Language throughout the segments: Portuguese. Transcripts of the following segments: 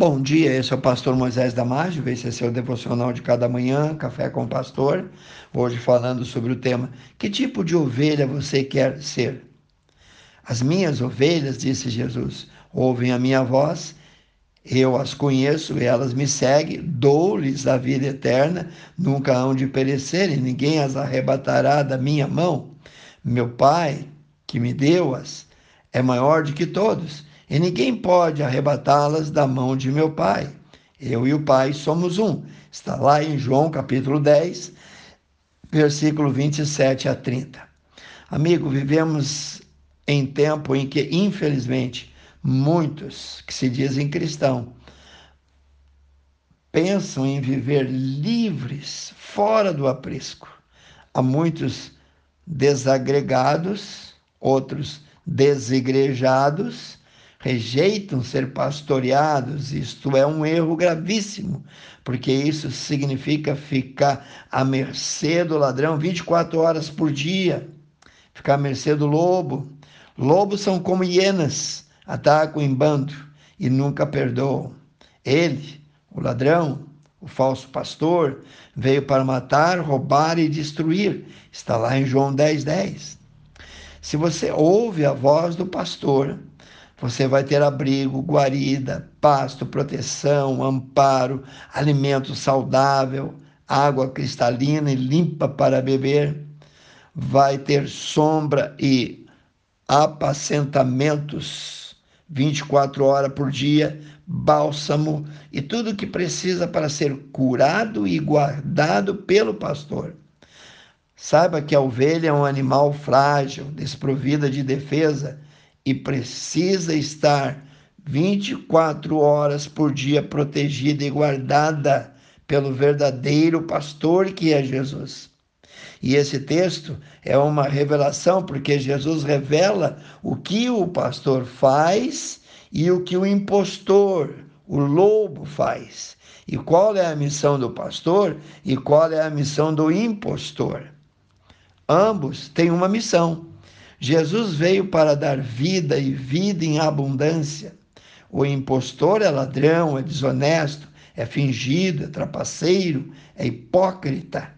Bom dia, esse é o pastor Moisés Damásio, esse é seu devocional de cada manhã, Café com o Pastor. Hoje falando sobre o tema: Que tipo de ovelha você quer ser? As minhas ovelhas, disse Jesus, ouvem a minha voz, eu as conheço e elas me seguem, dou-lhes a vida eterna, nunca hão de perecer e ninguém as arrebatará da minha mão. Meu Pai, que me deu-as, é maior do que todos e ninguém pode arrebatá-las da mão de meu Pai. Eu e o Pai somos um. Está lá em João capítulo 10, versículo 27 a 30. Amigo, vivemos em tempo em que, infelizmente, muitos que se dizem cristão pensam em viver livres, fora do aprisco. Há muitos desagregados, outros desigrejados, rejeitam ser pastoreados, isto é um erro gravíssimo, porque isso significa ficar à mercê do ladrão 24 horas por dia, ficar à mercê do lobo. Lobos são como hienas, atacam em bando e nunca perdoam. Ele, o ladrão, o falso pastor, veio para matar, roubar e destruir. Está lá em João 10, 10. Se você ouve a voz do pastor, você vai ter abrigo, guarida, pasto, proteção, amparo, alimento saudável, água cristalina e limpa para beber. Vai ter sombra e apacentamentos 24 horas por dia, bálsamo e tudo que precisa para ser curado e guardado pelo pastor. Saiba que a ovelha é um animal frágil, desprovida de defesa e precisa estar 24 horas por dia protegida e guardada pelo verdadeiro pastor que é Jesus. E esse texto é uma revelação, porque Jesus revela o que o pastor faz e o que o impostor, o lobo, faz. E qual é a missão do pastor e qual é a missão do impostor. Ambos têm uma missão Jesus veio para dar vida e vida em abundância. O impostor é ladrão, é desonesto, é fingido, é trapaceiro, é hipócrita.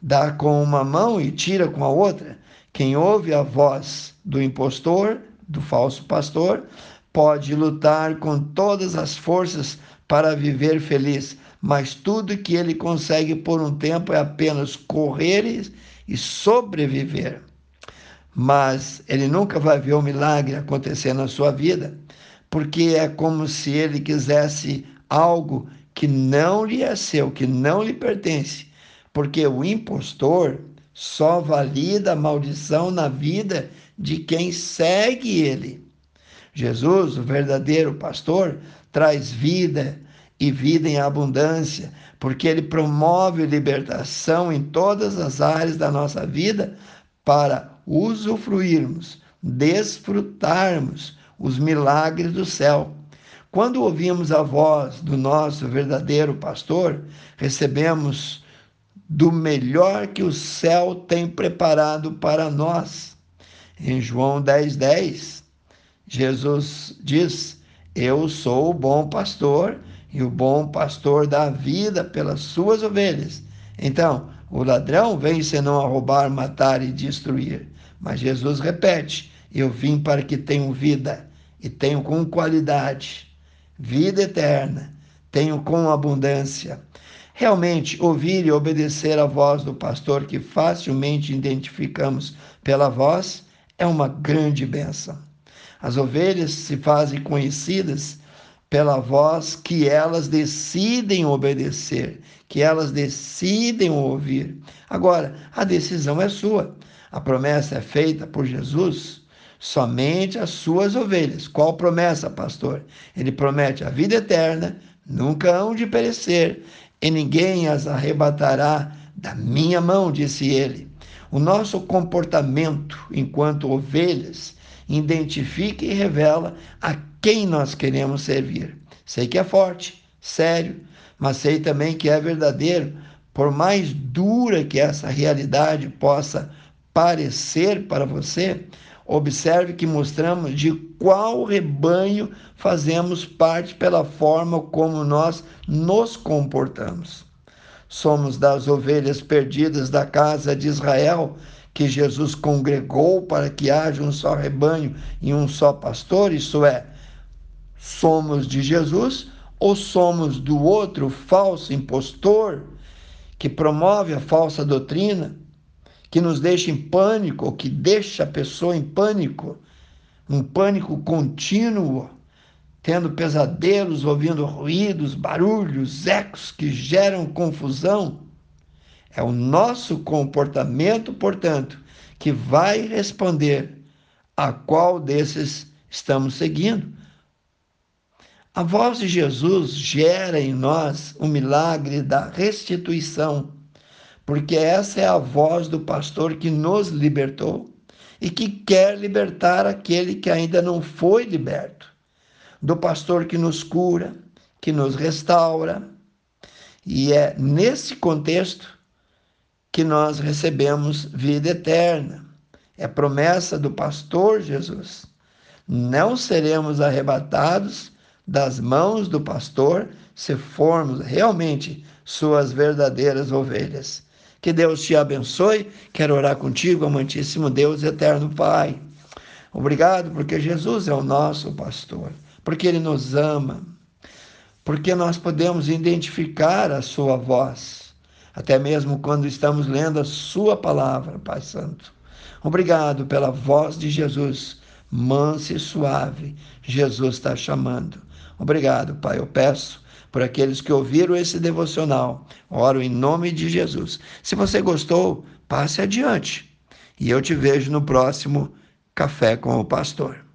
Dá com uma mão e tira com a outra. Quem ouve a voz do impostor, do falso pastor, pode lutar com todas as forças para viver feliz, mas tudo que ele consegue por um tempo é apenas correr e sobreviver mas ele nunca vai ver o milagre acontecer na sua vida, porque é como se ele quisesse algo que não lhe é seu, que não lhe pertence, porque o impostor só valida a maldição na vida de quem segue ele. Jesus, o verdadeiro pastor, traz vida e vida em abundância, porque ele promove libertação em todas as áreas da nossa vida para usufruirmos, desfrutarmos os milagres do céu. Quando ouvimos a voz do nosso verdadeiro pastor, recebemos do melhor que o céu tem preparado para nós. Em João 10, 10, Jesus diz: Eu sou o bom pastor e o bom pastor dá vida pelas suas ovelhas. Então, o ladrão vem senão a roubar, matar e destruir. Mas Jesus repete: Eu vim para que tenham vida e tenham com qualidade, vida eterna, tenham com abundância. Realmente, ouvir e obedecer a voz do pastor, que facilmente identificamos pela voz, é uma grande bênção. As ovelhas se fazem conhecidas pela voz que elas decidem obedecer, que elas decidem ouvir. Agora, a decisão é sua. A promessa é feita por Jesus somente às suas ovelhas. Qual promessa, pastor? Ele promete a vida eterna, nunca hão de perecer, e ninguém as arrebatará da minha mão, disse ele. O nosso comportamento enquanto ovelhas identifica e revela a quem nós queremos servir. Sei que é forte, sério, mas sei também que é verdadeiro, por mais dura que essa realidade possa parecer para você, Observe que mostramos de qual rebanho fazemos parte pela forma como nós nos comportamos. Somos das ovelhas perdidas da casa de Israel, que Jesus congregou para que haja um só rebanho e um só pastor, isso é, somos de Jesus ou somos do outro falso impostor que promove a falsa doutrina? que nos deixa em pânico, ou que deixa a pessoa em pânico, um pânico contínuo, tendo pesadelos, ouvindo ruídos, barulhos, ecos que geram confusão. É o nosso comportamento, portanto, que vai responder a qual desses estamos seguindo. A voz de Jesus gera em nós o milagre da restituição porque essa é a voz do pastor que nos libertou e que quer libertar aquele que ainda não foi liberto, do pastor que nos cura, que nos restaura. E é nesse contexto que nós recebemos vida eterna. É promessa do pastor Jesus. Não seremos arrebatados das mãos do pastor se formos realmente suas verdadeiras ovelhas. Que Deus te abençoe. Quero orar contigo, amantíssimo Deus, eterno Pai. Obrigado porque Jesus é o nosso pastor, porque ele nos ama, porque nós podemos identificar a sua voz, até mesmo quando estamos lendo a sua palavra, Pai Santo. Obrigado pela voz de Jesus, mansa e suave. Jesus está chamando. Obrigado, Pai. Eu peço por aqueles que ouviram esse devocional. Oro em nome de Jesus. Se você gostou, passe adiante. E eu te vejo no próximo Café com o Pastor.